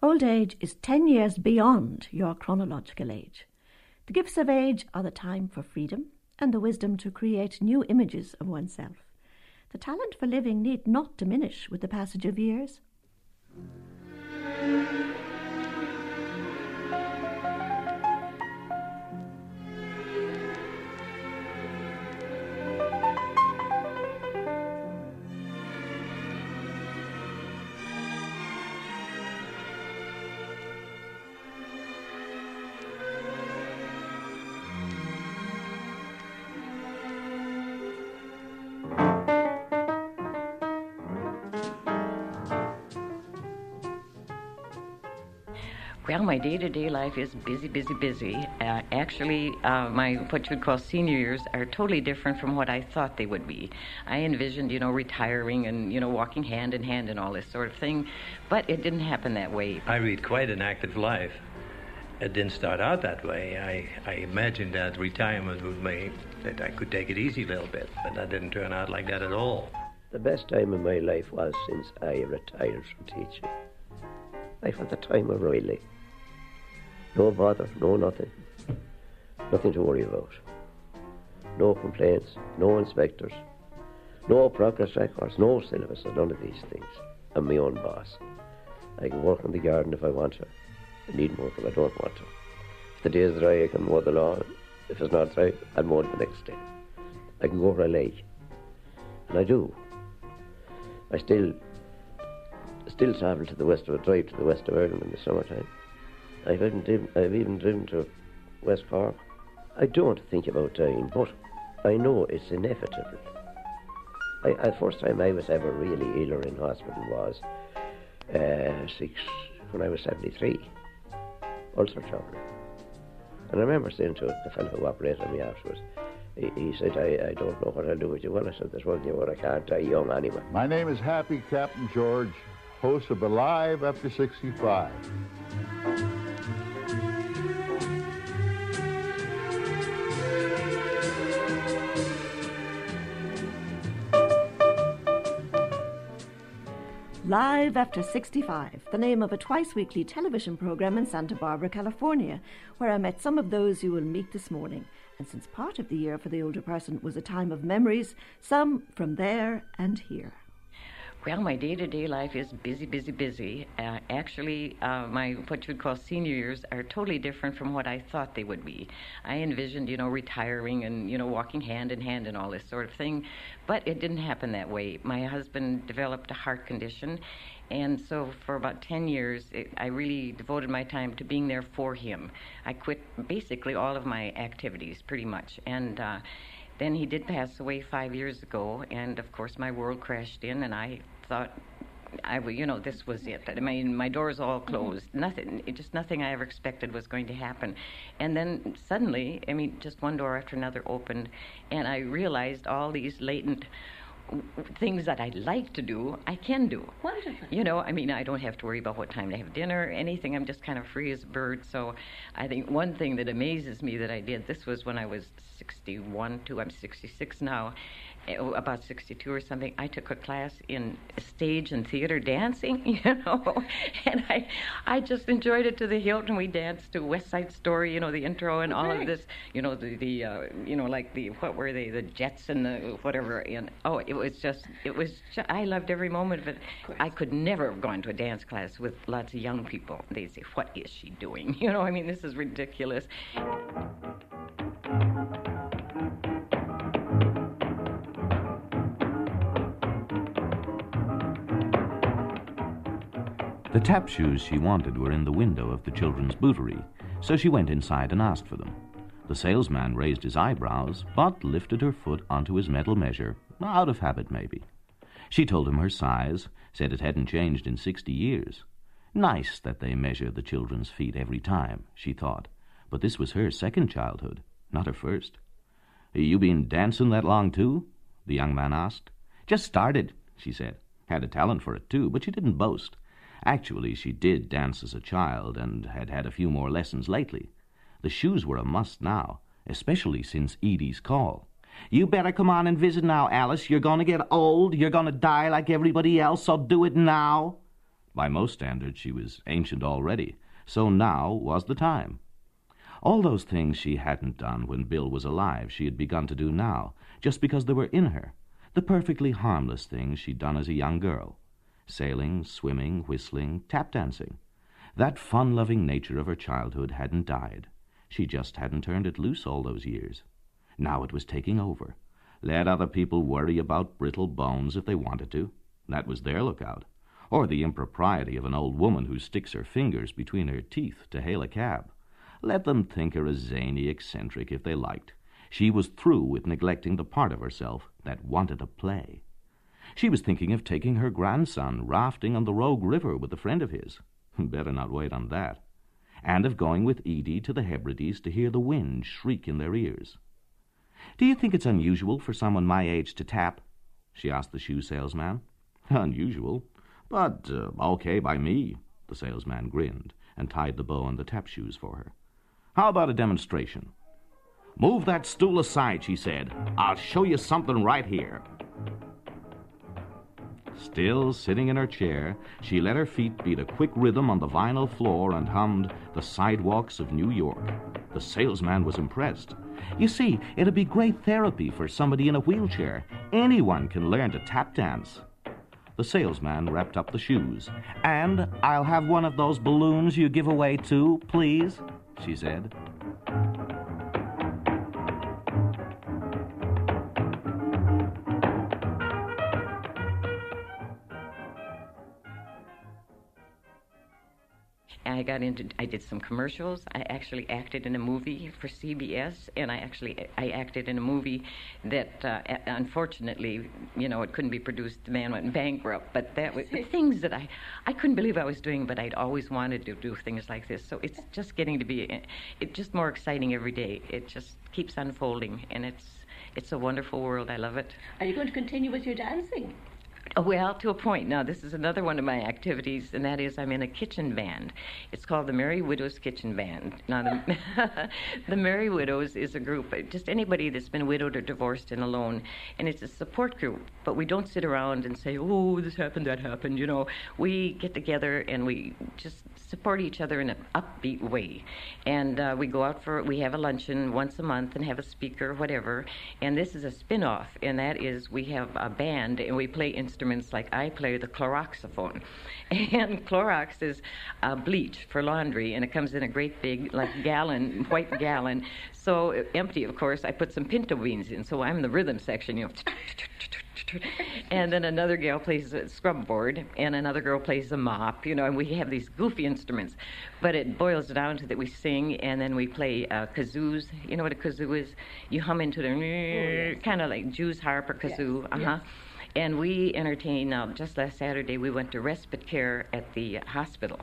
Old age is 10 years beyond your chronological age. The gifts of age are the time for freedom and the wisdom to create new images of oneself. The talent for living need not diminish with the passage of years. Well, my day-to-day life is busy, busy, busy. Uh, actually, uh, my what you would call senior years are totally different from what I thought they would be. I envisioned, you know, retiring and you know walking hand in hand and all this sort of thing, but it didn't happen that way. I lead quite an active life. It didn't start out that way. I, I imagined that retirement would mean that I could take it easy a little bit, but that didn't turn out like that at all. The best time of my life was since I retired from teaching. I've had the time of Riley. No bother, no nothing. Nothing to worry about. No complaints, no inspectors, no progress records, no syllabus, none of these things. I'm my own boss. I can work in the garden if I want to. I need more if I don't want to. If the day is dry, I can mow the lawn. If it's not dry, I'll mow it the next day. I can go where I like. And I do. I still still travel to the west of a drive to the west of Ireland in the summertime. I've even driven, I've even driven to West Cork. I don't think about dying, but I know it's inevitable. I, the first time I was ever really ill or in hospital was uh, six when I was 73, ulcer trouble. And I remember saying to the fellow who operated on me afterwards, he, he said, I, I don't know what I'll do with you. Well, I said, there's one thing what I can't die young anyway. My name is Happy Captain George, host of Alive After 65. Live After 65, the name of a twice weekly television program in Santa Barbara, California, where I met some of those you will meet this morning. And since part of the year for the older person was a time of memories, some from there and here. Well, my day-to-day life is busy, busy, busy. Uh, actually, uh, my what you would call senior years are totally different from what I thought they would be. I envisioned, you know, retiring and you know walking hand in hand and all this sort of thing, but it didn't happen that way. My husband developed a heart condition, and so for about 10 years, it, I really devoted my time to being there for him. I quit basically all of my activities, pretty much, and. Uh, then he did pass away five years ago, and of course my world crashed in, and I thought, I, you know, this was it. I mean, my doors all mm-hmm. closed. Mm-hmm. Nothing, it, just nothing I ever expected was going to happen. And then suddenly, I mean, just one door after another opened, and I realized all these latent things that I like to do, I can do. Wonderful. You know, I mean, I don't have to worry about what time to have dinner, anything. I'm just kind of free as a bird. So I think one thing that amazes me that I did, this was when I was 61 to I'm 66 now, about 62 or something, I took a class in stage and theater dancing, you know, and I, I just enjoyed it to the hilt. And we danced to West Side Story, you know, the intro and all of this, you know, the, the uh, you know, like the what were they, the Jets and the whatever. And oh, it was just, it was, just, I loved every moment of it. I could never have gone to a dance class with lots of young people. They'd say, "What is she doing?" You know, I mean, this is ridiculous. The tap shoes she wanted were in the window of the children's bootery, so she went inside and asked for them. The salesman raised his eyebrows, but lifted her foot onto his metal measure, out of habit maybe. She told him her size, said it hadn't changed in sixty years. Nice that they measure the children's feet every time, she thought, but this was her second childhood, not her first. You been dancing that long, too? the young man asked. Just started, she said. Had a talent for it, too, but she didn't boast. Actually, she did dance as a child and had had a few more lessons lately. The shoes were a must now, especially since Edie's call. You better come on and visit now, Alice. You're going to get old. You're going to die like everybody else, so do it now. By most standards, she was ancient already, so now was the time. All those things she hadn't done when Bill was alive, she had begun to do now, just because they were in her. The perfectly harmless things she'd done as a young girl sailing, swimming, whistling, tap dancing. That fun loving nature of her childhood hadn't died. She just hadn't turned it loose all those years. Now it was taking over. Let other people worry about brittle bones if they wanted to. That was their lookout. Or the impropriety of an old woman who sticks her fingers between her teeth to hail a cab. Let them think her a zany eccentric if they liked. She was through with neglecting the part of herself that wanted to play. She was thinking of taking her grandson rafting on the Rogue River with a friend of his. Better not wait on that. And of going with Edie to the Hebrides to hear the wind shriek in their ears. Do you think it's unusual for someone my age to tap? she asked the shoe salesman. Unusual, but uh, okay by me, the salesman grinned and tied the bow on the tap shoes for her. How about a demonstration? Move that stool aside, she said. I'll show you something right here. Still sitting in her chair, she let her feet beat a quick rhythm on the vinyl floor and hummed The Sidewalks of New York. The salesman was impressed. You see, it'd be great therapy for somebody in a wheelchair. Anyone can learn to tap dance. The salesman wrapped up the shoes. And I'll have one of those balloons you give away too, please, she said. Got into, I did some commercials. I actually acted in a movie for CBS, and I actually, I acted in a movie that, uh, unfortunately, you know, it couldn't be produced. The man went bankrupt. But that was things that I, I couldn't believe I was doing, but I'd always wanted to do things like this. So it's just getting to be, it's just more exciting every day. It just keeps unfolding, and it's, it's a wonderful world. I love it. Are you going to continue with your dancing? Oh, well, to a point. Now, this is another one of my activities, and that is I'm in a kitchen band. It's called the Merry Widows Kitchen Band. Now, the, the Merry Widows is a group, just anybody that's been widowed or divorced and alone, and it's a support group. But we don't sit around and say, oh, this happened, that happened, you know. We get together and we just support each other in an upbeat way. And uh, we go out for, we have a luncheon once a month and have a speaker, whatever. And this is a spin off, and that is we have a band and we play instruments like I play the chloroxophone. And Clorox is uh, bleach for laundry, and it comes in a great big, like, gallon, white gallon. So empty, of course. I put some pinto beans in, so I'm the rhythm section, you know and then another girl plays a scrub board, and another girl plays a mop, you know, and we have these goofy instruments. But it boils down to that we sing, and then we play uh, kazoos. You know what a kazoo is? You hum into the oh, yes. kind of like Jew's harp or kazoo. Yes. Uh huh. Yes. And we entertain. Uh, just last Saturday, we went to respite care at the hospital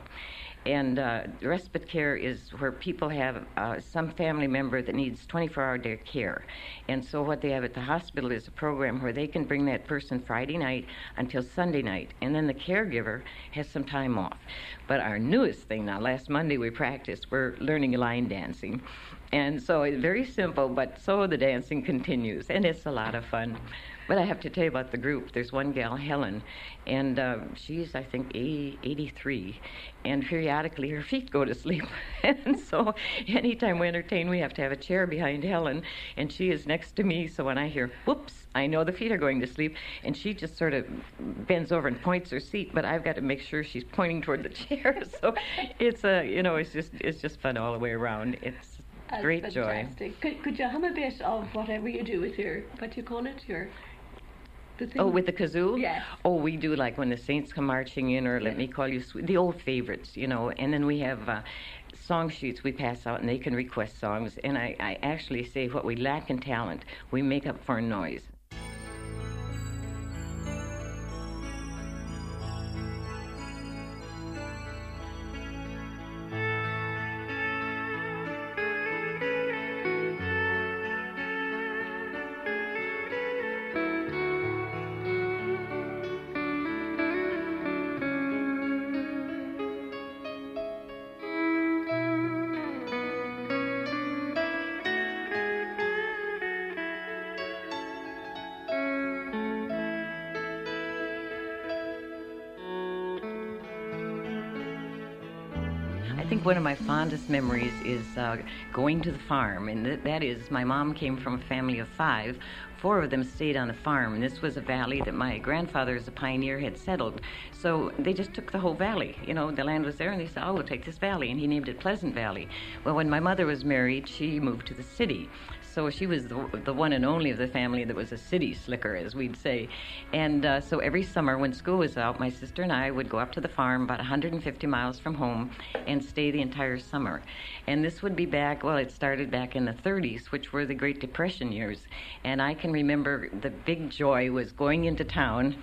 and uh, respite care is where people have uh, some family member that needs 24 hour day care. And so, what they have at the hospital is a program where they can bring that person Friday night until Sunday night, and then the caregiver has some time off. But our newest thing now, last Monday we practiced, we're learning line dancing. And so it's very simple, but so the dancing continues, and it's a lot of fun. But I have to tell you about the group. There's one gal, Helen, and uh, she's, I think, 80, 83, and periodically her feet go to sleep. and so anytime we entertain, we have to have a chair behind Helen, and she is next to me, so when I hear, whoops, I know the feet are going to sleep, and she just sort of bends over and points her seat, but I've got to make sure she's pointing toward the chair. so it's a, you know, it's just, it's just fun all the way around. It's great fantastic. joy. Could, could you hum a bit of whatever you do with your, what do you call it, your Oh, with the kazoo? Yeah. Oh, we do like when the Saints come marching in, or Let Me Call You Sweet, the old favorites, you know. And then we have uh, song sheets we pass out, and they can request songs. And I, I actually say what we lack in talent, we make up for in noise. One of my fondest memories is uh, going to the farm, and th- that is my mom came from a family of five. Four of them stayed on the farm, and this was a valley that my grandfather, as a pioneer, had settled. So they just took the whole valley. You know, the land was there, and they said, "Oh, we'll take this valley," and he named it Pleasant Valley. Well, when my mother was married, she moved to the city so she was the, the one and only of the family that was a city slicker, as we'd say. And uh, so every summer when school was out, my sister and I would go up to the farm about 150 miles from home and stay the entire summer. And this would be back, well, it started back in the 30s, which were the Great Depression years. And I can remember the big joy was going into town.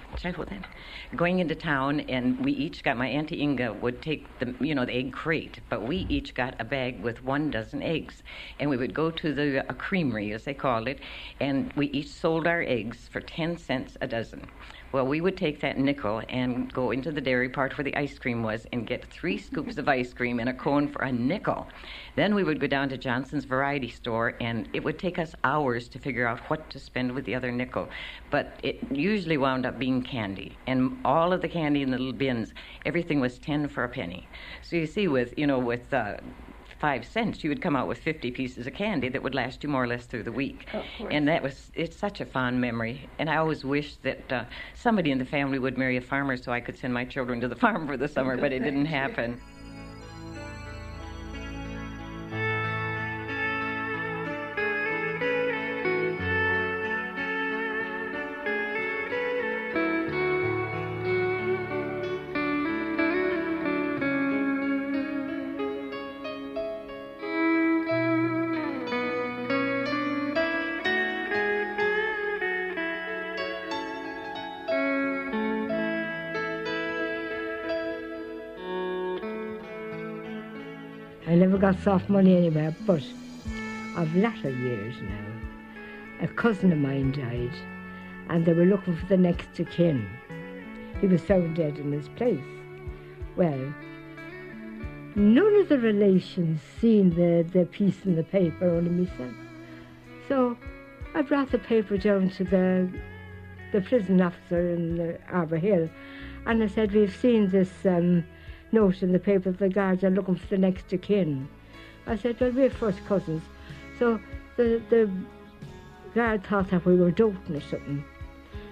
Going into town, and we each got, my Auntie Inga would take the, you know, the egg crate, but we each got a bag with one dozen eggs. And we would go to the a cream creamery, as they called it, and we each sold our eggs for 10 cents a dozen. Well, we would take that nickel and go into the dairy part where the ice cream was and get three scoops of ice cream in a cone for a nickel. Then we would go down to Johnson's variety store, and it would take us hours to figure out what to spend with the other nickel. But it usually wound up being candy, and all of the candy in the little bins, everything was ten for a penny. So you see, with you know, with uh, five cents, you would come out with 50 pieces of candy that would last you more or less through the week. And that was, it's such a fond memory. And I always wished that uh, somebody in the family would marry a farmer so I could send my children to the farm for the summer, but it didn't happen. Got soft money anywhere, but of latter years now, a cousin of mine died, and they were looking for the next of kin. He was found dead in his place. Well, none of the relations seen the, the piece in the paper, only myself. So I brought the paper down to the the prison officer in the Arbour Hill, and I said, "We've seen this um, note in the paper the guards are looking for the next of kin." I said, "Well, we're first cousins," so the the guard thought that we were doting or something.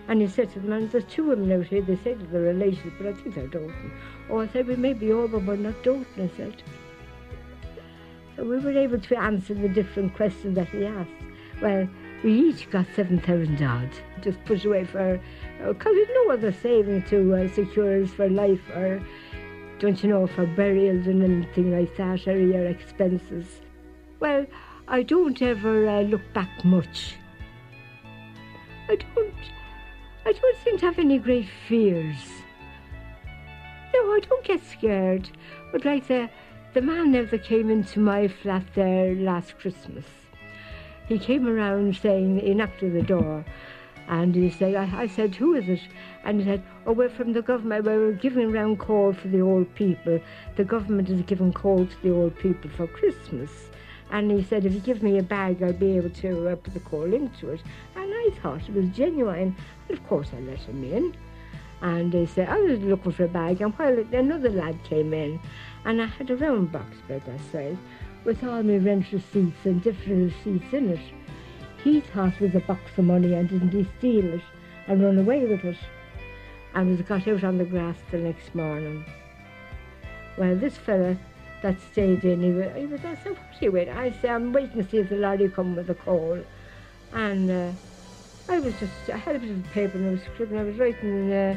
And he said to the man, there's two women out here, they that they're relations, but I think they're doting. Oh, I said, we may be over, but not doting, I said. So we were able to answer the different questions that he asked. Well, we each got 7,000 odd, just put away for, because uh, we've no other saving to uh, secure us for life or, don't you know, for burials and anything like that, or your expenses. Well, I don't ever uh, look back much. I don't. I don't seem to have any great fears. No, I don't get scared. But like the the man that came into my flat there last Christmas, he came around saying he knocked at the door, and he said, I, I said, who is it? And he said, oh, we're from the government. We're giving round call for the old people. The government is giving call to the old people for Christmas. And he said, if you give me a bag, I'll be able to uh, put the call into it. And I thought it was genuine. And of course, I let him in. And they said, I was looking for a bag. And while another lad came in, and I had a round box by I said, with all my rent receipts and different receipts in it. He thought it was a box of money and didn't he steal it and run away with it. And was got out on the grass the next morning. Well, this fella that stayed in. He was, he was I said, what are you waiting? I said, I'm waiting to see if the lorry come with the coal. And uh, I was just, I had a bit of paper and I was scribbling, I was writing uh,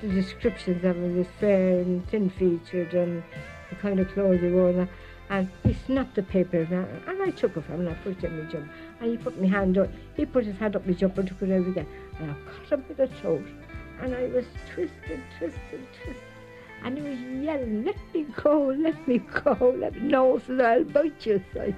the descriptions of him, was fair and thin-featured and the kind of clothes he wore. And, and he snapped the paper and I took it from him and I put it in my jumper. And he put my hand up, he put his hand up my jumper and took it over again. And I cut him with the throat. And I was twisted, twisted, twisted. And he was yelling, let me go, let me go, let me know, so I'll bite you. So.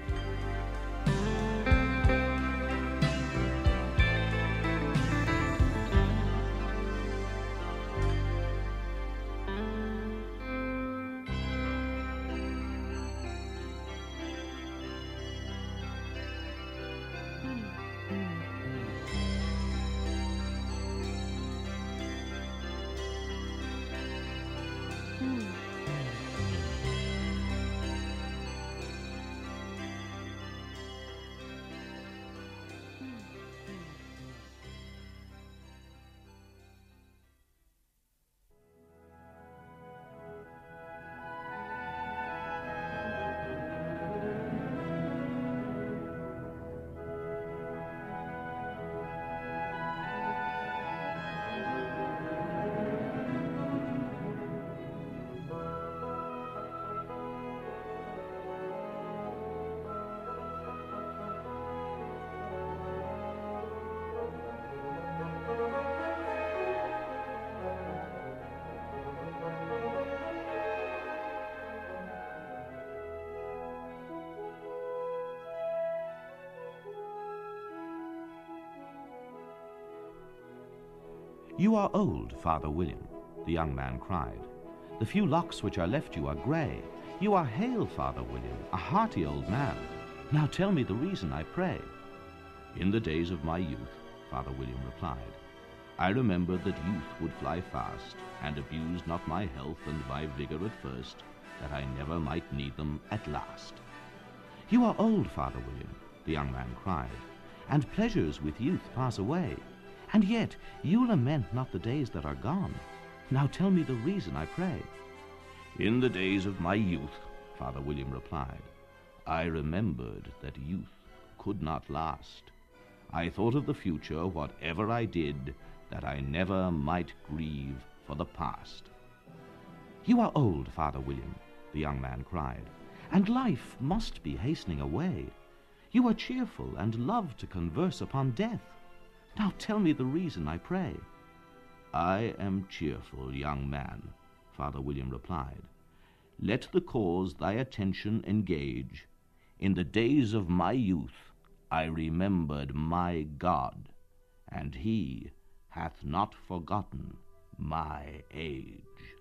You are old, Father William, the young man cried. The few locks which are left you are grey. You are hale, Father William, a hearty old man. Now tell me the reason, I pray. In the days of my youth, Father William replied, I remembered that youth would fly fast, and abused not my health and my vigour at first, that I never might need them at last. You are old, Father William, the young man cried, and pleasures with youth pass away. And yet you lament not the days that are gone. Now tell me the reason, I pray. In the days of my youth, Father William replied, I remembered that youth could not last. I thought of the future, whatever I did, that I never might grieve for the past. You are old, Father William, the young man cried, and life must be hastening away. You are cheerful and love to converse upon death. Now tell me the reason, I pray. I am cheerful, young man, Father William replied. Let the cause thy attention engage. In the days of my youth I remembered my God, and he hath not forgotten my age.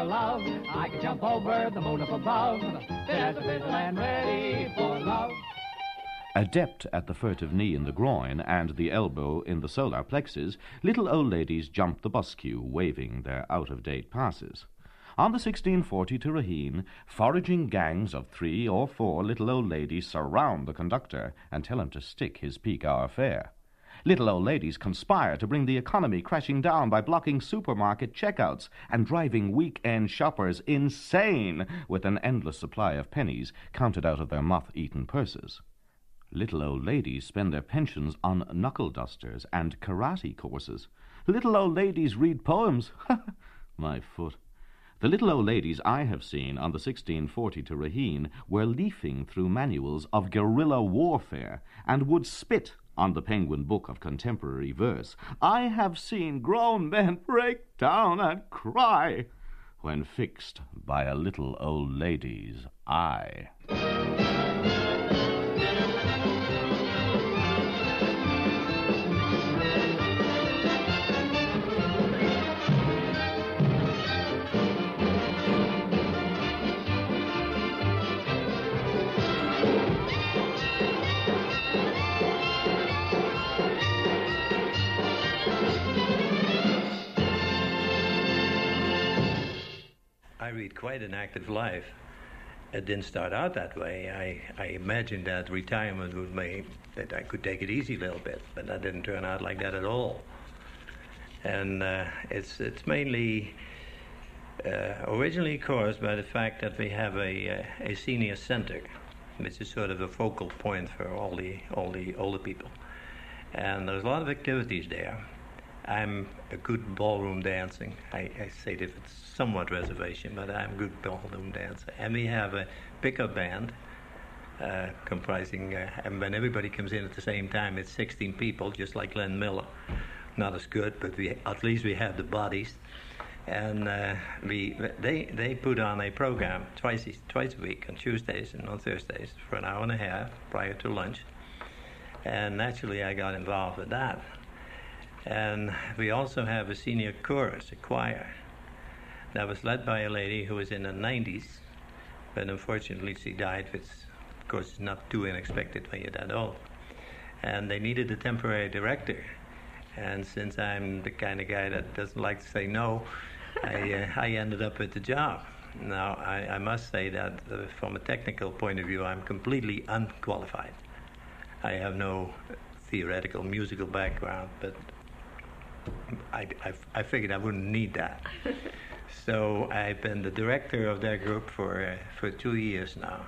For love. I can jump over the moon up above. There's a ready for love. Adept at the furtive knee in the groin and the elbow in the solar plexus, little old ladies jump the bus queue, waving their out-of-date passes. On the 1640 to Raheen, foraging gangs of three or four little old ladies surround the conductor and tell him to stick his peak hour fare. Little old ladies conspire to bring the economy crashing down by blocking supermarket checkouts and driving weekend shoppers insane with an endless supply of pennies counted out of their moth-eaten purses. Little old ladies spend their pensions on knuckle dusters and karate courses. Little old ladies read poems. My foot. The little old ladies I have seen on the 1640 to Raheen were leafing through manuals of guerrilla warfare and would spit on the Penguin Book of Contemporary Verse. I have seen grown men break down and cry when fixed by a little old lady's eye. Lead quite an active life. It didn't start out that way. I, I imagined that retirement would mean that I could take it easy a little bit, but that didn't turn out like that at all. And uh, it's it's mainly uh, originally caused by the fact that we have a, uh, a senior center, which is sort of a focal point for all the all the older people. And there's a lot of activities there. I'm a good ballroom dancing. I, I say that it's somewhat reservation, but I'm a good ballroom dancer. And we have a pickup band uh, comprising, uh, and when everybody comes in at the same time, it's 16 people, just like Glenn Miller. Not as good, but we at least we have the bodies. and uh, we they they put on a program twice twice a week on Tuesdays and on Thursdays for an hour and a half prior to lunch, and naturally I got involved with that. And we also have a senior chorus, a choir, that was led by a lady who was in the 90s, but unfortunately she died, which of course is not too unexpected when you're that old. And they needed a temporary director. And since I'm the kind of guy that doesn't like to say no, I, uh, I ended up with the job. Now, I, I must say that uh, from a technical point of view, I'm completely unqualified. I have no theoretical musical background, but I, I, I figured I wouldn't need that. so I've been the director of that group for, uh, for two years now.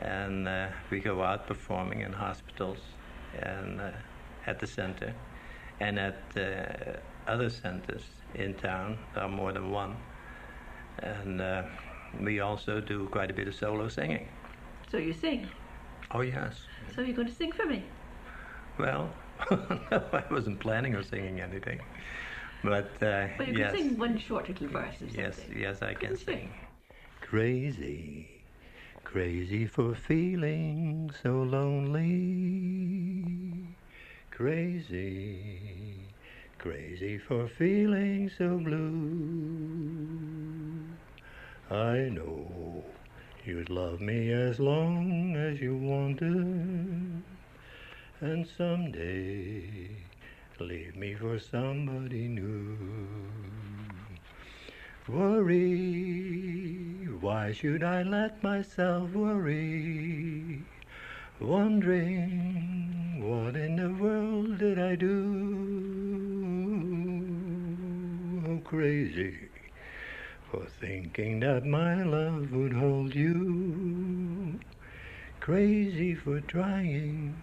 And uh, we go out performing in hospitals and uh, at the center and at uh, other centers in town. There are more than one. And uh, we also do quite a bit of solo singing. So you sing? Oh, yes. So you're going to sing for me? Well, no, I wasn't planning on singing anything. But, uh, well, you yes. can sing one short little verse or Yes, something. yes, I can you sing. Crazy, crazy for feeling so lonely. Crazy, crazy for feeling so blue. I know you'd love me as long as you wanted, and someday leave me for somebody new. Worry, why should I let myself worry? Wondering what in the world did I do? Oh, crazy for thinking that my love would hold you. Crazy for trying,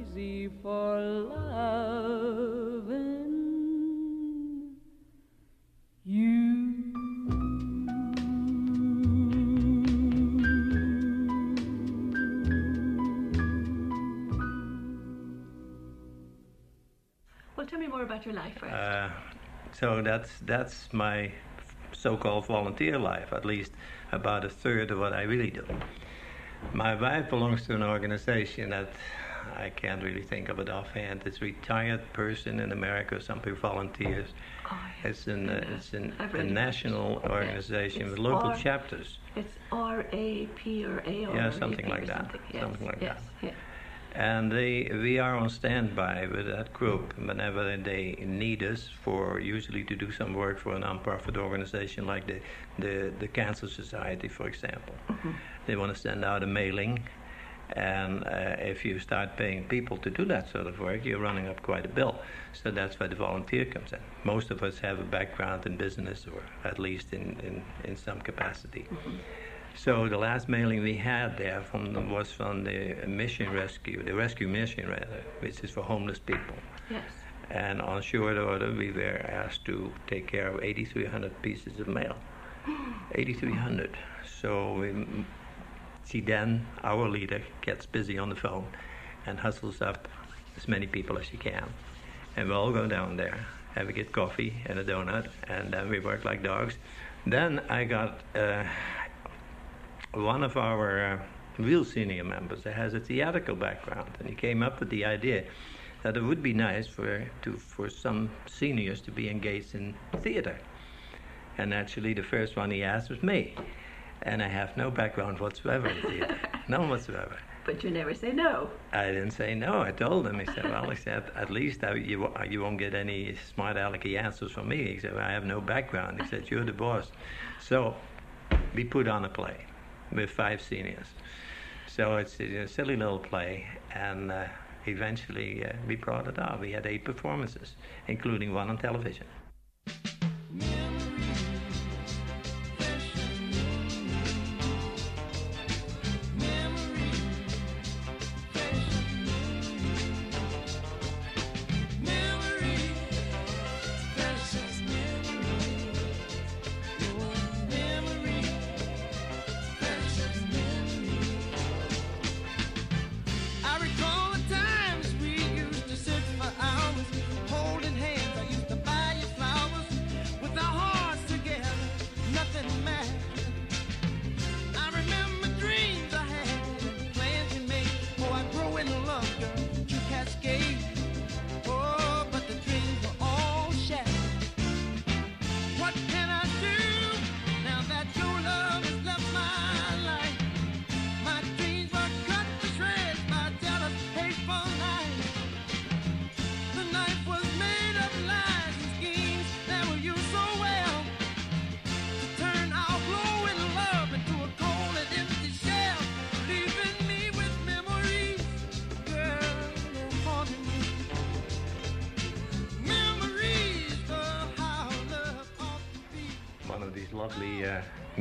for loving you. Well, tell me more about your life first. Uh, so that's that's my so-called volunteer life. At least about a third of what I really do. My wife belongs to an organization that I can't really think of it offhand. It's retired person in America. Some people volunteers. Oh, It's an uh, it's an, a national. Organization it's with local R- chapters. It's R A P or A O. Yeah, or something like that. Something, yes, Something like yes, that. Yes. And they, we are on standby with that group whenever they need us for usually to do some work for a non-profit organization like the, the, the Cancer Society, for example. They want to send out a mailing, and uh, if you start paying people to do that sort of work, you're running up quite a bill. So that's where the volunteer comes in. Most of us have a background in business, or at least in, in, in some capacity. So the last mailing we had there from the, was from the mission rescue, the rescue mission rather, which is for homeless people. Yes. And on short order, we were asked to take care of 8,300 pieces of mail. 8,300. So we, she then, our leader, gets busy on the phone and hustles up as many people as she can. And we all go down there and we get coffee and a donut and then we work like dogs. Then I got uh, one of our uh, real senior members that has a theatrical background, and he came up with the idea that it would be nice for to for some seniors to be engaged in theater. And actually, the first one he asked was me, and I have no background whatsoever in theater, none whatsoever. But you never say no. I didn't say no. I told him. He said, "Well, he said at least I, you you won't get any smart alecky answers from me." He said, "I have no background." He said, "You're the boss." So we put on a play with five seniors. So it's a silly little play, and uh, eventually uh, we brought it off. We had eight performances, including one on television.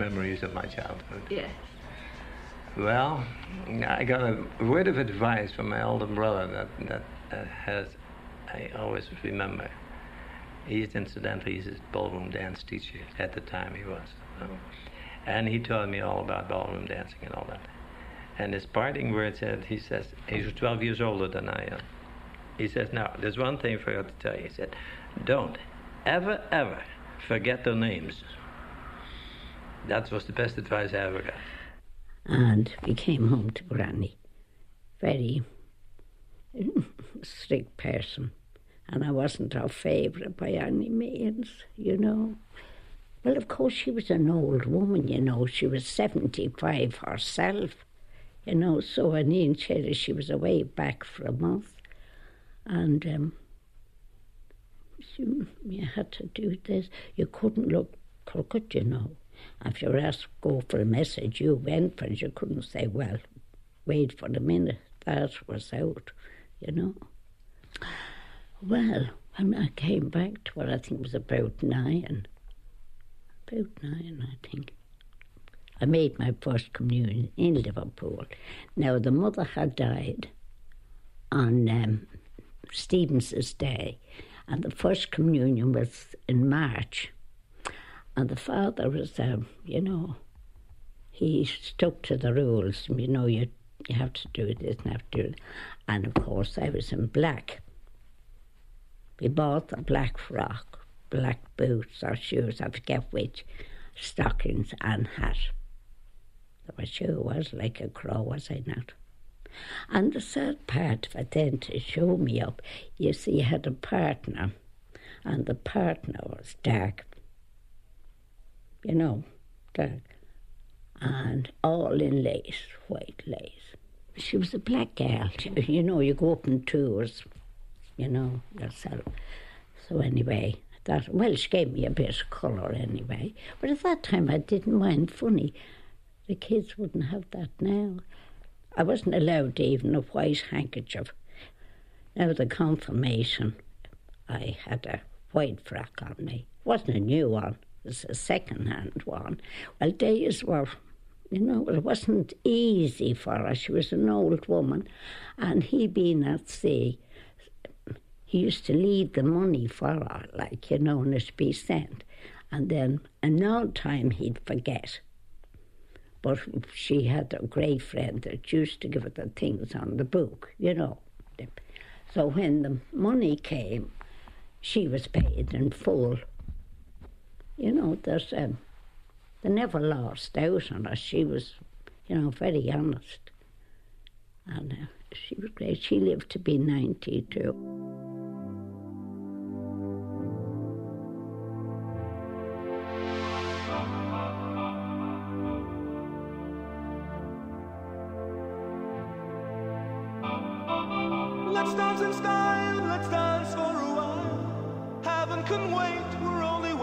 Memories of my childhood. Yes. Well, I got a word of advice from my older brother that that uh, has I always remember. He's incidentally he's a ballroom dance teacher at the time he was, so. and he taught me all about ballroom dancing and all that. And his parting words said, he says, he was 12 years older than I am. He says, now there's one thing for you to tell you. He said, don't ever ever forget their names. That was the best advice I ever got. And we came home to Granny. Very strict person. And I wasn't her favourite by any means, you know. Well, of course, she was an old woman, you know. She was 75 herself, you know. So I knew Cherry, she was away back for a month. And um, she, you had to do this. You couldn't look crooked, you know. If you were asked to go for a message, you went for it. You couldn't say, well, wait for the minute that was out, you know. Well, when I came back to what I think was about nine. About nine, I think. I made my first communion in Liverpool. Now, the mother had died on um, Stevens's Day, and the first communion was in March. And the father was, um, you know, he stuck to the rules. You know, you you have to do this and have to do it. And of course, I was in black. We bought a black frock, black boots or shoes, I forget which, stockings and hat. The shoe was like a crow, was I not? And the sad part of it then to show me up, you see, he had a partner, and the partner was dark, you know, dark, and all in lace, white lace. She was a black girl, you know, you go up in tours, you know, yourself. So anyway, that well, she gave me a bit of colour anyway. But at that time, I didn't mind. Funny, the kids wouldn't have that now. I wasn't allowed even a white handkerchief. Now the confirmation, I had a white frock on me. It wasn't a new one. Was a second-hand one. Well, days were, you know, it wasn't easy for her. She was an old woman, and he being at sea, he used to leave the money for her, like, you know, and it'd be sent. And then another time he'd forget. But she had a great friend that used to give her the things on the book, you know. So when the money came, she was paid in full. You know, there's, um, they never lost out on her. She was, you know, very honest. And uh, she was great. She lived to be 92. Let's dance in style, let's dance for a while. Heaven can wait,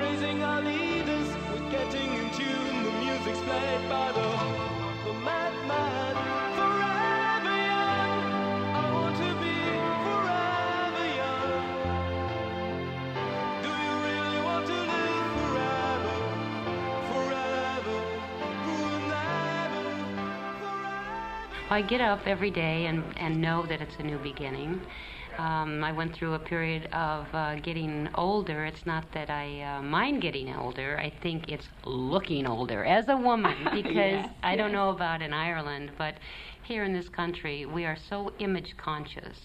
Praising our leaders, we're getting in tune. The music's played by the, the madman. Forever young, I want to be forever young. Do you really want to live forever? Forever, forever. I get up every day and, and know that it's a new beginning. Um, I went through a period of uh, getting older. It's not that I uh, mind getting older. I think it's looking older as a woman because Yes, I don't know about in Ireland, but here in this country we are so image conscious.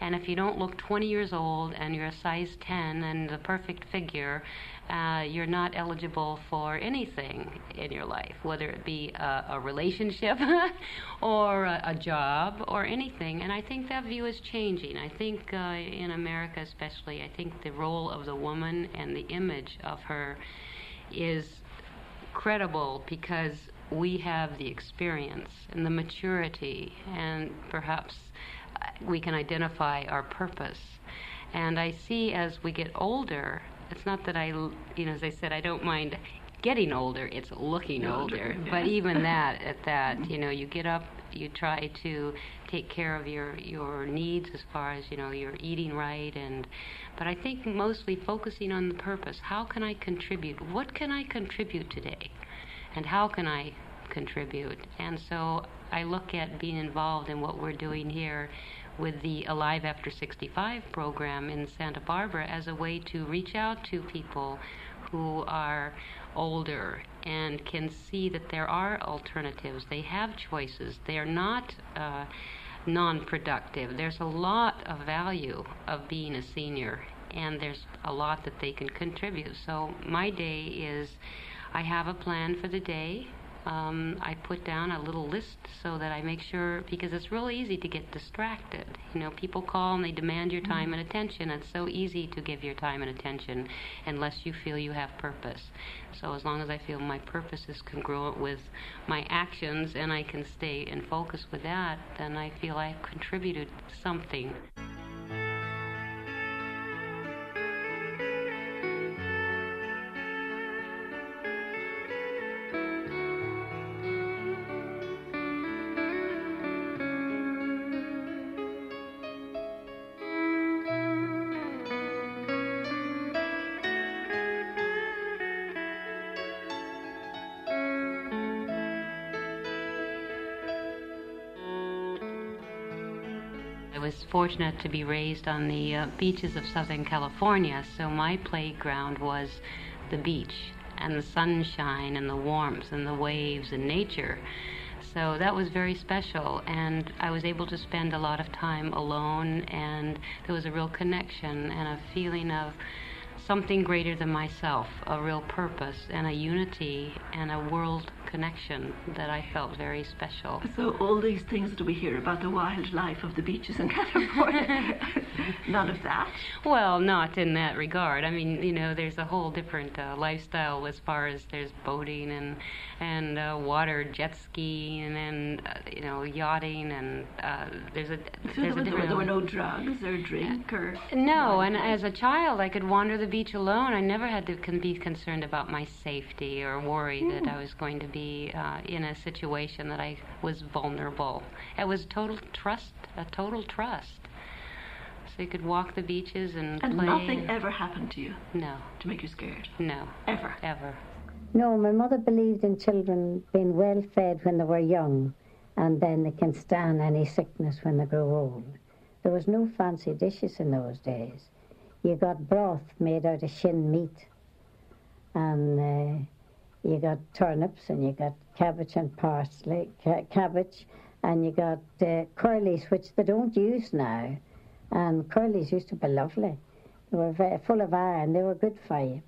And if you don't look 20 years old and you're a size 10 and the perfect figure, uh, you're not eligible for anything in your life, whether it be a, a relationship or a, a job or anything. And I think that view is changing. I think uh, in America, especially, I think the role of the woman and the image of her is credible because we have the experience and the maturity, and perhaps uh, we can identify our purpose. And I see as we get older, it's not that I, you know, as I said, I don't mind getting older, it's looking older. But even that, at that, you know, you get up, you try to take care of your your needs as far as you know you're eating right and but I think mostly focusing on the purpose. How can I contribute? What can I contribute today? And how can I contribute? And so I look at being involved in what we're doing here with the Alive After 65 program in Santa Barbara as a way to reach out to people who are older and can see that there are alternatives. They have choices. They are not uh, non productive. There's a lot of value of being a senior, and there's a lot that they can contribute. So, my day is I have a plan for the day um, I put down a little list so that I make sure because it's real easy to get distracted. You know, people call and they demand your time and attention. It's so easy to give your time and attention unless you feel you have purpose. So as long as I feel my purpose is congruent with my actions and I can stay in focus with that, then I feel I've contributed something. Fortunate to be raised on the uh, beaches of Southern California, so my playground was the beach and the sunshine and the warmth and the waves and nature. So that was very special, and I was able to spend a lot of time alone, and there was a real connection and a feeling of something greater than myself, a real purpose and a unity and a world connection that I felt very special. So all these things that we hear about the wildlife of the beaches in California, none of that? Well, not in that regard. I mean, you know, there's a whole different uh, lifestyle as far as there's boating and and uh, water jet skiing and uh, you know yachting and uh, there's a so there's there, a were, there were no drugs or drink or no. And as a child, I could wander the beach alone. I never had to con- be concerned about my safety or worry that I was going to be uh, in a situation that I was vulnerable. It was total trust, a total trust. So you could walk the beaches and, And play. nothing ever happened to you No, to make you scared? no, Ever? ever. No, my mother believed in children being well fed when they were young and then they can stand any sickness when they grow old. There was no fancy dishes in those days. You got broth made out of shin meat and uh, you got turnips and you got cabbage and parsley, ca- cabbage, and you got uh, curlies, which they don't use now. And curlies used to be lovely. They were very full of iron. They were good for you.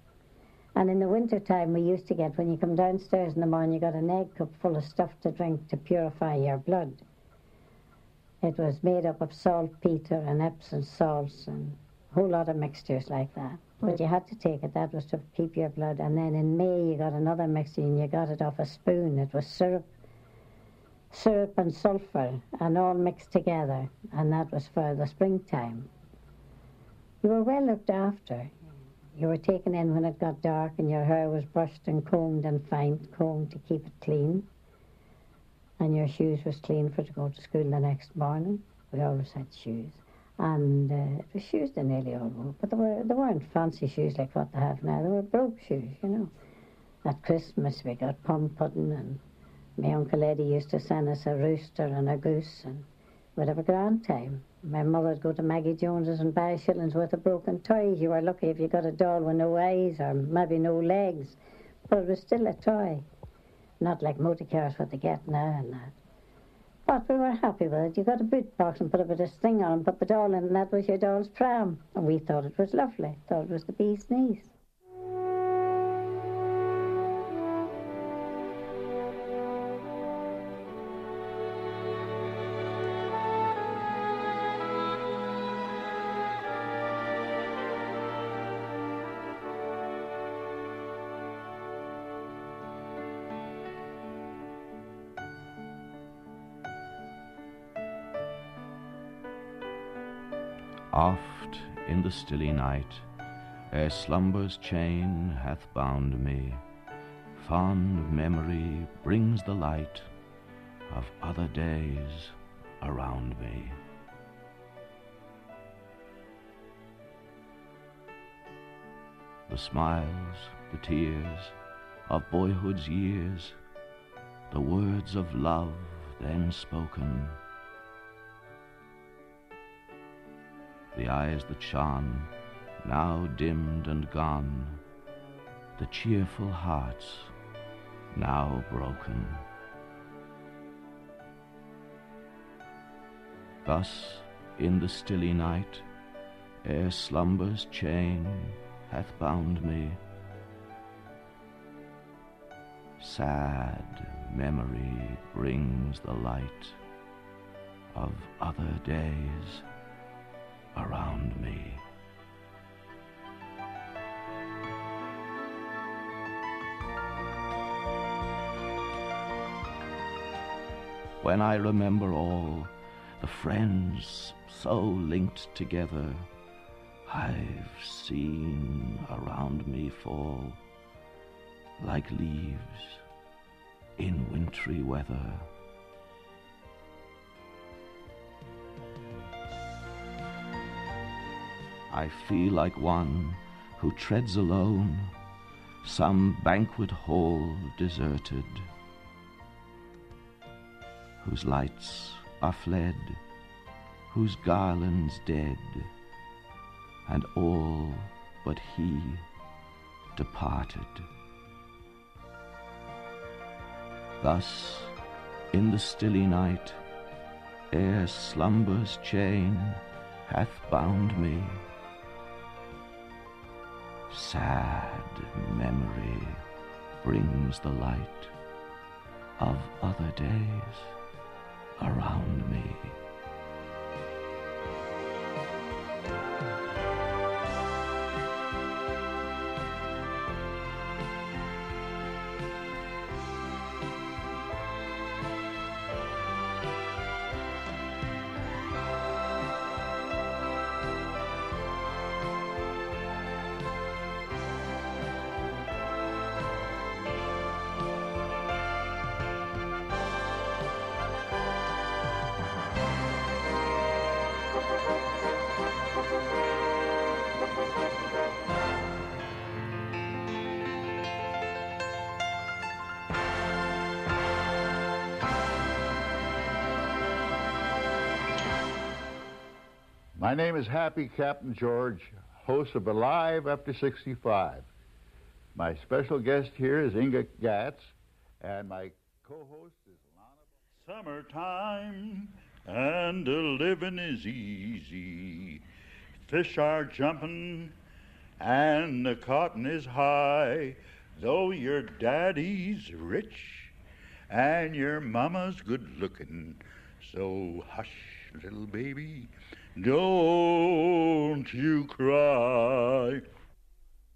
And in the winter time, we used to get, when you come downstairs in the morning, you got an egg cup full of stuff to drink to purify your blood. It was made up of saltpeter and Epsom salts and a whole lot of mixtures like that. But you had to take it. That was to keep your blood. And then in May, you got another mixture you got it off a spoon. It was syrup, syrup and sulphur, and all mixed together. And that was for the springtime. You were well looked after. You were taken in when it got dark and your hair was brushed and combed and fine combed to keep it clean. And your shoes was clean for to go to school the next morning. We always had shoes. And uh, was shoes they nearly all wore, but they, were, they weren't fancy shoes like what they have now. They were broke shoes, you know. At Christmas we got plum pudding and my Uncle Eddie used to send us a rooster and a goose and we'd have a grand time. My mother would go to Maggie Jones's and buy shillings worth of broken toys. You were lucky if you got a doll with no eyes or maybe no legs, but it was still a toy. Not like motor cars what they get now and that. But we were happy with it. You got a boot box and put a bit of string on and put the doll in and that was your doll's pram. And we thought it was lovely. Thought it was the bee's knees. The stilly night, ere slumber's chain hath bound me, fond memory brings the light of other days around me. The smiles, the tears of boyhood's years, the words of love then spoken, the eyes that shone, now dimmed and gone, the cheerful hearts now broken. Thus, in the stilly night, ere slumber's chain hath bound me, sad memory brings the light of other days around me. When I remember all the friends so linked together, I've seen around me fall like leaves in wintry weather. I feel like one who treads alone some banquet hall deserted, whose lights are fled, whose garlands dead, and all but he departed. Thus, in the stilly night, ere slumber's chain hath bound me, sad memory brings the light of other days around me. My name is Happy Captain George, host of Alive After 65. My special guest here is Inga Gatz, and my co-host is Lana. Summertime and the living is easy. Fish are jumping and the cotton is high. Though your daddy's rich and your mama's good looking. So hush, little baby, don't you cry.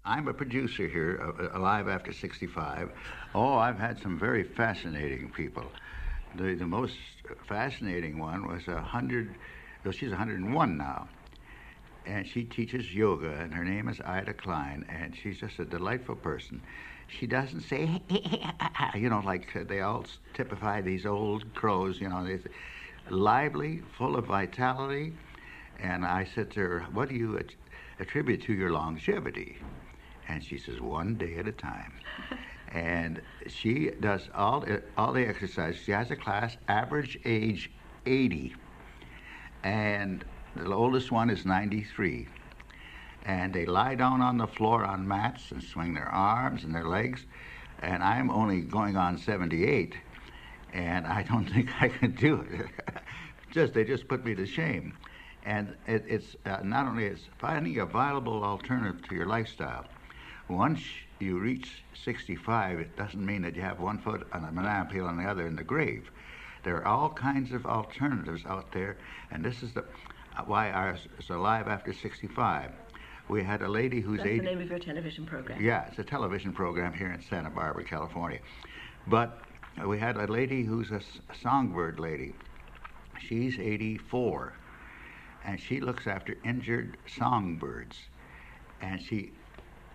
I'm a producer here, uh, Alive After 65. Oh, I've had some very fascinating people. The, the most fascinating one was a hundred, well, she's 101 now. And she teaches yoga, and her name is Ida Klein, and she's just a delightful person. She doesn't say, you know, like uh, they all typify these old crows, you know, lively, full of vitality. And I said to her, What do you at- attribute to your longevity? And she says, One day at a time. and she does all, all the exercise. She has a class, average age 80. And the oldest one is 93. And they lie down on the floor on mats and swing their arms and their legs. And I'm only going on 78. And I don't think I can do it. just They just put me to shame. And it, it's uh, not only it's finding a viable alternative to your lifestyle. Once you reach 65, it doesn't mean that you have one foot on the banana peel and the other in the grave. There are all kinds of alternatives out there, and this is the uh, why ours is alive after 65. We had a lady who's That's 80. the name of your television program. Yeah, it's a television program here in Santa Barbara, California. But we had a lady who's a songbird lady. She's 84. And she looks after injured songbirds. And she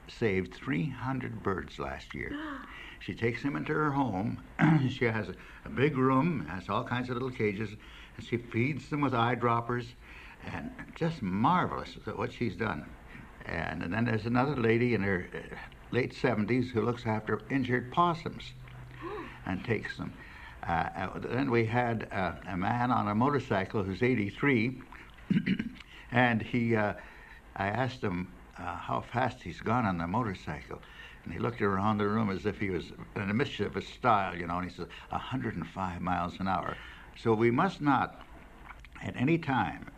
saved 300 birds last year. She takes them into her home. she has a, a big room, has all kinds of little cages, and she feeds them with eyedroppers, and just marvelous what she's done. And, and then there's another lady in her uh, late 70s who looks after injured possums and takes them. Uh, uh, then we had uh, a man on a motorcycle who's 83, and he, uh, I asked him uh, how fast he's gone on the motorcycle, and he looked around the room as if he was in a mischievous style, you know, and he said, 105 miles an hour. So we must not, at any time,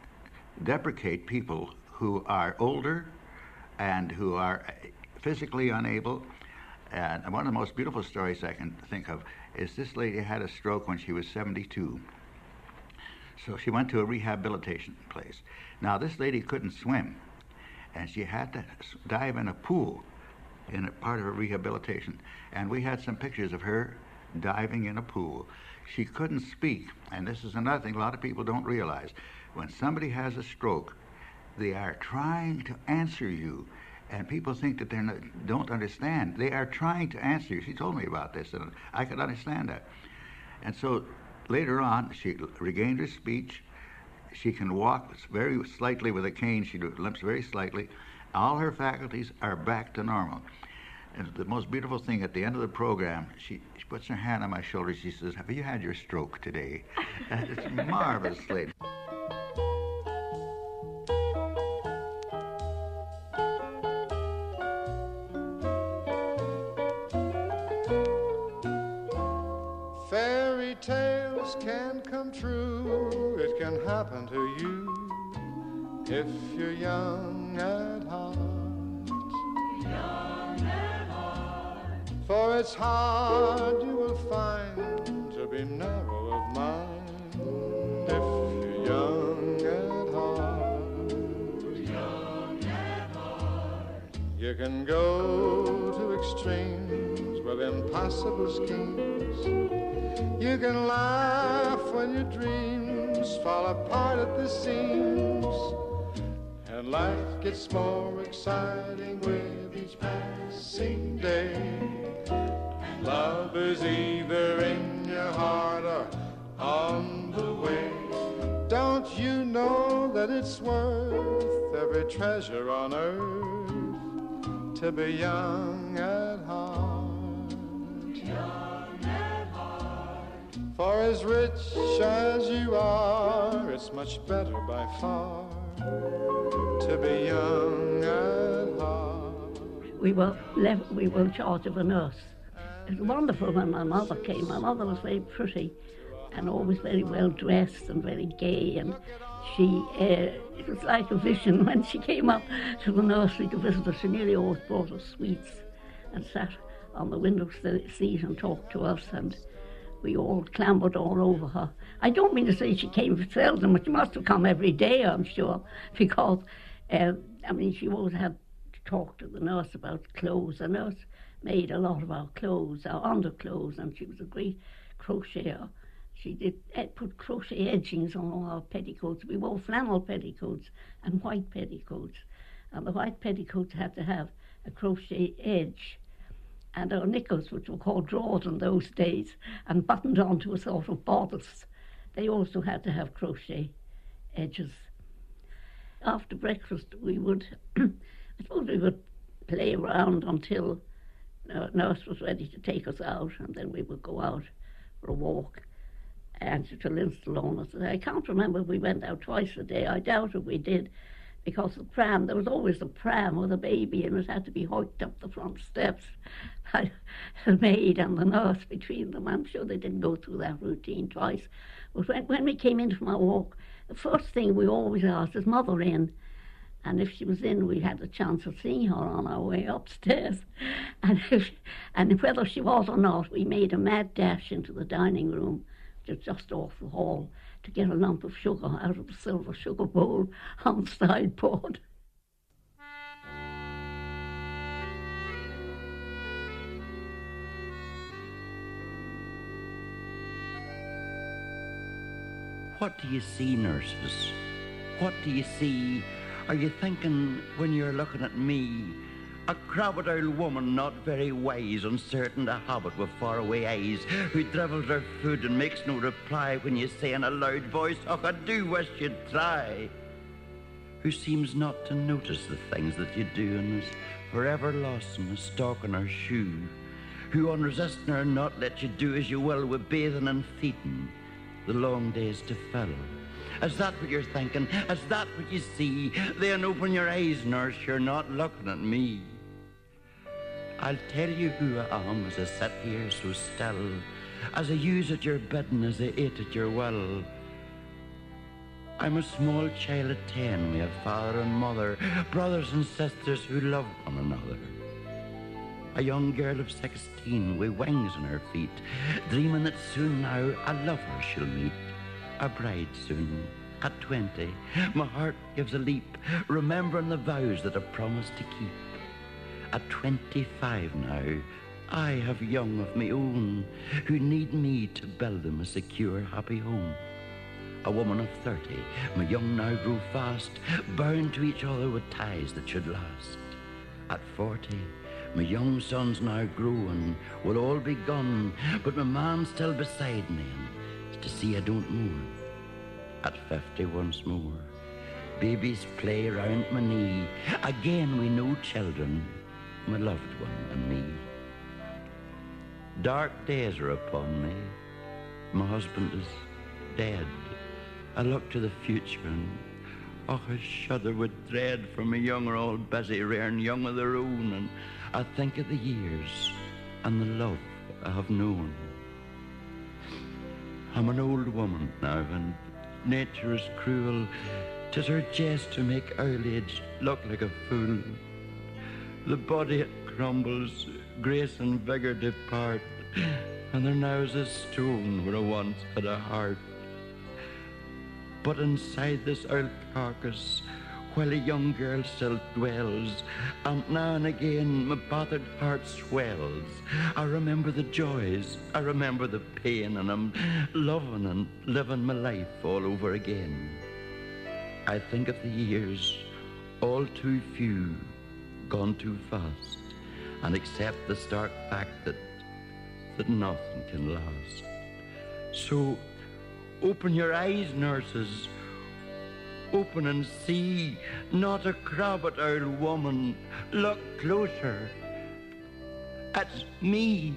deprecate people who are older and who are physically unable. And one of the most beautiful stories I can think of is this lady had a stroke when she was 72. So she went to a rehabilitation place. Now, this lady couldn't swim, and she had to dive in a pool in a part of her rehabilitation. And we had some pictures of her diving in a pool. She couldn't speak, and this is another thing a lot of people don't realize. When somebody has a stroke, they are trying to answer you, and people think that they don't understand. They are trying to answer you. She told me about this, and I could understand that. And so later on, she regained her speech. She can walk very slightly with a cane. She limps very slightly. All her faculties are back to normal. And the most beautiful thing at the end of the program, she, she puts her hand on my shoulder. She says, Have you had your stroke today? it's marvelous, lady. If you're young at heart. For it's hard, you will find, to be narrow of mind if you're young at heart. Young at heart. You can go to extremes with impossible schemes. You can laugh when your dreams fall apart at the seams. And life gets more exciting with each passing day. Love is either in your heart or on the way. Don't you know that it's worth every treasure on earth to be young at heart? Young at heart. For as rich as you are, it's much better by far to be young at heart. We were left, we were in charge of a nurse. It was wonderful when my mother came. My mother was very pretty and always very well dressed and very gay. And she, uh, it was like a vision when she came up to the nursery to visit us. She nearly always brought us sweets and sat on the window seat and talked to us. And we all clambered all over her. I don't mean to say she came seldom, but she must have come every day, I'm sure, because, uh, I mean, she always had to talk to the nurse about clothes. The nurse made a lot of our clothes, our underclothes, and she was a great crocheter. She did eh, put crochet edgings on all our petticoats. We wore flannel petticoats and white petticoats, and the white petticoats had to have a crochet edge. And our knickers, which were called drawers in those days, and buttoned onto a sort of bodice, they also had to have crochet edges. After breakfast, we would, I suppose we would play around until uh, nurse was ready to take us out, and then we would go out for a walk. And to Linstallone, I can't remember if we went out twice a day. I doubt if we did, because the pram, there was always a pram with a baby, and it had to be hoiked up the front steps by the maid and the nurse between them. I'm sure they didn't go through that routine twice. But when, when we came in from our walk, the first thing we always asked is mother in. And if she was in, we had the chance of seeing her on our way upstairs. And, if, and whether she was or not, we made a mad dash into the dining room, just off the hall, to get a lump of sugar out of a silver sugar bowl on the sideboard. What do you see, nurses? What do you see? Are you thinking when you're looking at me? A crocodile woman not very wise, uncertain to habit with faraway eyes, who drivels her food and makes no reply when you say in a loud voice, Oh, I do wish you'd try. Who seems not to notice the things that you do and is forever lost in a stock in her shoe. Who unresisting her not let you do as you will with bathing and feeding, the long days to fill. Is that what you're thinking? Is that what you see? Then open your eyes, nurse, you're not looking at me. I'll tell you who I am as I sit here so still, as I use at your bidding, as I eat at your will. I'm a small child of ten, with a father and mother, brothers and sisters who love one another. A young girl of sixteen with wings on her feet, dreaming that soon now a lover she'll meet, a bride soon. At twenty, my heart gives a leap, remembering the vows that I promised to keep. At twenty-five now, I have young of my own who need me to build them a secure, happy home. A woman of thirty, my young now grow fast, bound to each other with ties that should last. At forty, my young sons now grown, will all be gone, but my man still beside me, and to see I don't mourn. At fifty once more, babies play round my knee. Again we know children, my loved one and me. Dark days are upon me. My husband is dead. I look to the future and oh, I shudder with dread for my young all busy rearing young of their own, and I think of the years and the love I have known. I'm an old woman now, and nature is cruel. Tis her jest to make old age look like a fool. The body it crumbles, grace and vigour depart, and there now's a stone where I once had a heart. But inside this old carcass, while a young girl still dwells, and now and again my battered heart swells. I remember the joys, I remember the pain, and I'm loving and living my life all over again. I think of the years, all too few, gone too fast, and accept the stark fact that that nothing can last. So open your eyes, nurses. Open and see, not a crocodile woman. Look closer. It's me.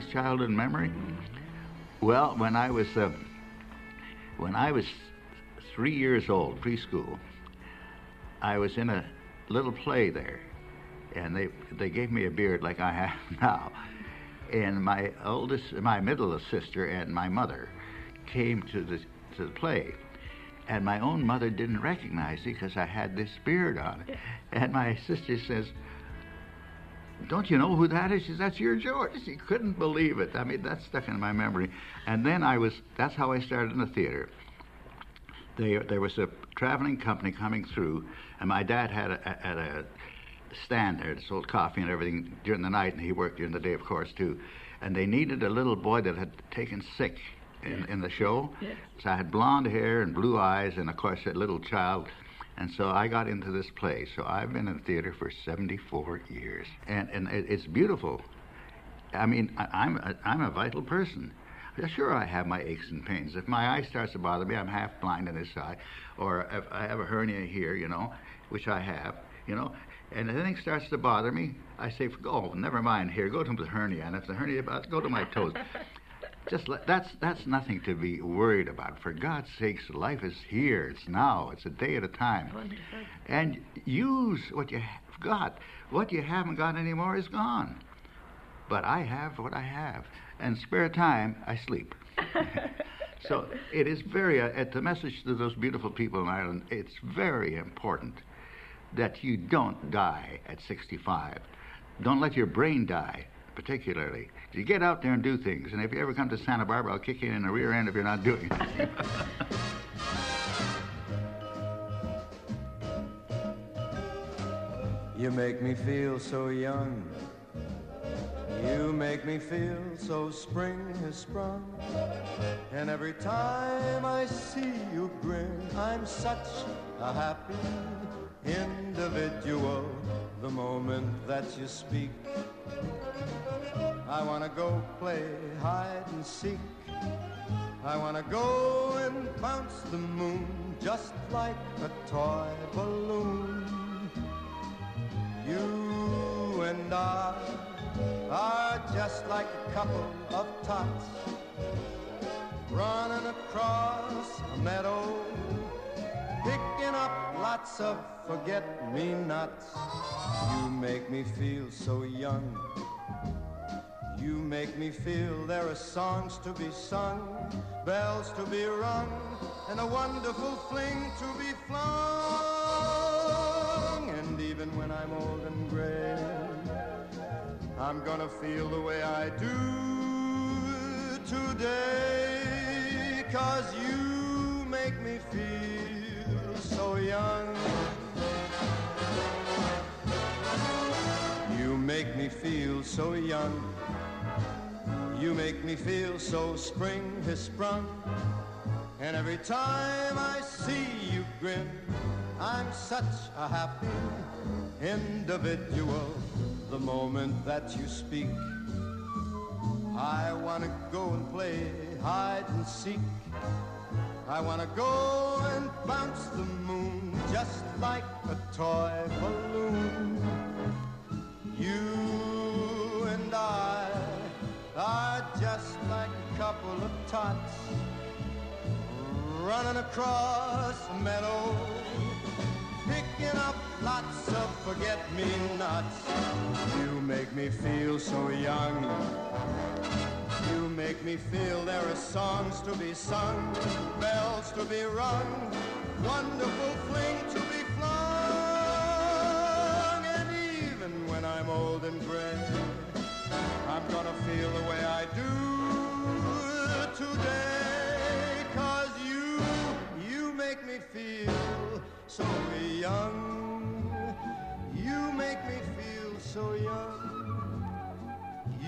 Nice childhood memory? Well, when I was uh, when I was three years old, preschool, I was in a little play there, and they they gave me a beard like I have now, and my oldest, my middle sister, and my mother came to the to the play, and my own mother didn't recognize me because I had this beard on, and my sister says don't you know who that is? She says, that's your George. She couldn't believe it. I mean, that stuck in my memory. And then I was, that's how I started in the theater. They, there was a traveling company coming through, and my dad had a, had a stand there that sold coffee and everything during the night, and he worked during the day, of course, too. And they needed a little boy that had taken sick in, in the show. Yes. So I had blonde hair and blue eyes, and of course, a little child. And so I got into this play. So I've been in theater for 74 years, and and it, it's beautiful. I mean, I, I'm a, I'm a vital person. Sure, I have my aches and pains. If my eye starts to bother me, I'm half blind in this eye, or if I have a hernia here, you know, which I have, you know, and if anything starts to bother me, I say, "Oh, never mind. Here, go to the hernia." And if the hernia, go to my toes. Just let, that's that's nothing to be worried about. For God's sakes, life is here. It's now. It's a day at a time. And use what you have got. What you haven't got anymore is gone. But I have what I have, and spare time I sleep. so it is very. Uh, at the message to those beautiful people in Ireland, it's very important that you don't die at 65. Don't let your brain die, particularly. You get out there and do things. And if you ever come to Santa Barbara, I'll kick you in the rear end if you're not doing it. You make me feel so young. You make me feel so spring has sprung. And every time I see you grin, I'm such a happy individual. The moment that you speak, I wanna go play hide and seek. I wanna go and bounce the moon just like a toy balloon. You and I are just like a couple of tots running across a meadow, picking up lots of forget-me-nots. You make me feel so young. You make me feel there are songs to be sung, bells to be rung, and a wonderful fling to be flung. And even when I'm old and gray, I'm gonna feel the way I do today. Cause you make me feel young. You make me feel so young. You make me feel so spring has sprung. And every time I see you grin, I'm such a happy individual. The moment that you speak, I want to go and play hide and seek. I want to go and bounce the moon just like a toy balloon. You and I are just like a couple of tots running across a meadow, picking up lots of forget-me-nots. You make me feel so young. You make me feel there are songs to be sung, bells to be rung, wonderful fling to be flung. And even when I'm old and gray, I'm gonna feel the way I do today. Cause you, you make me feel so young. You make me feel so young.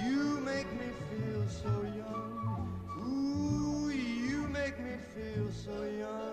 You make me feel so young. Ooh, you make me feel so young.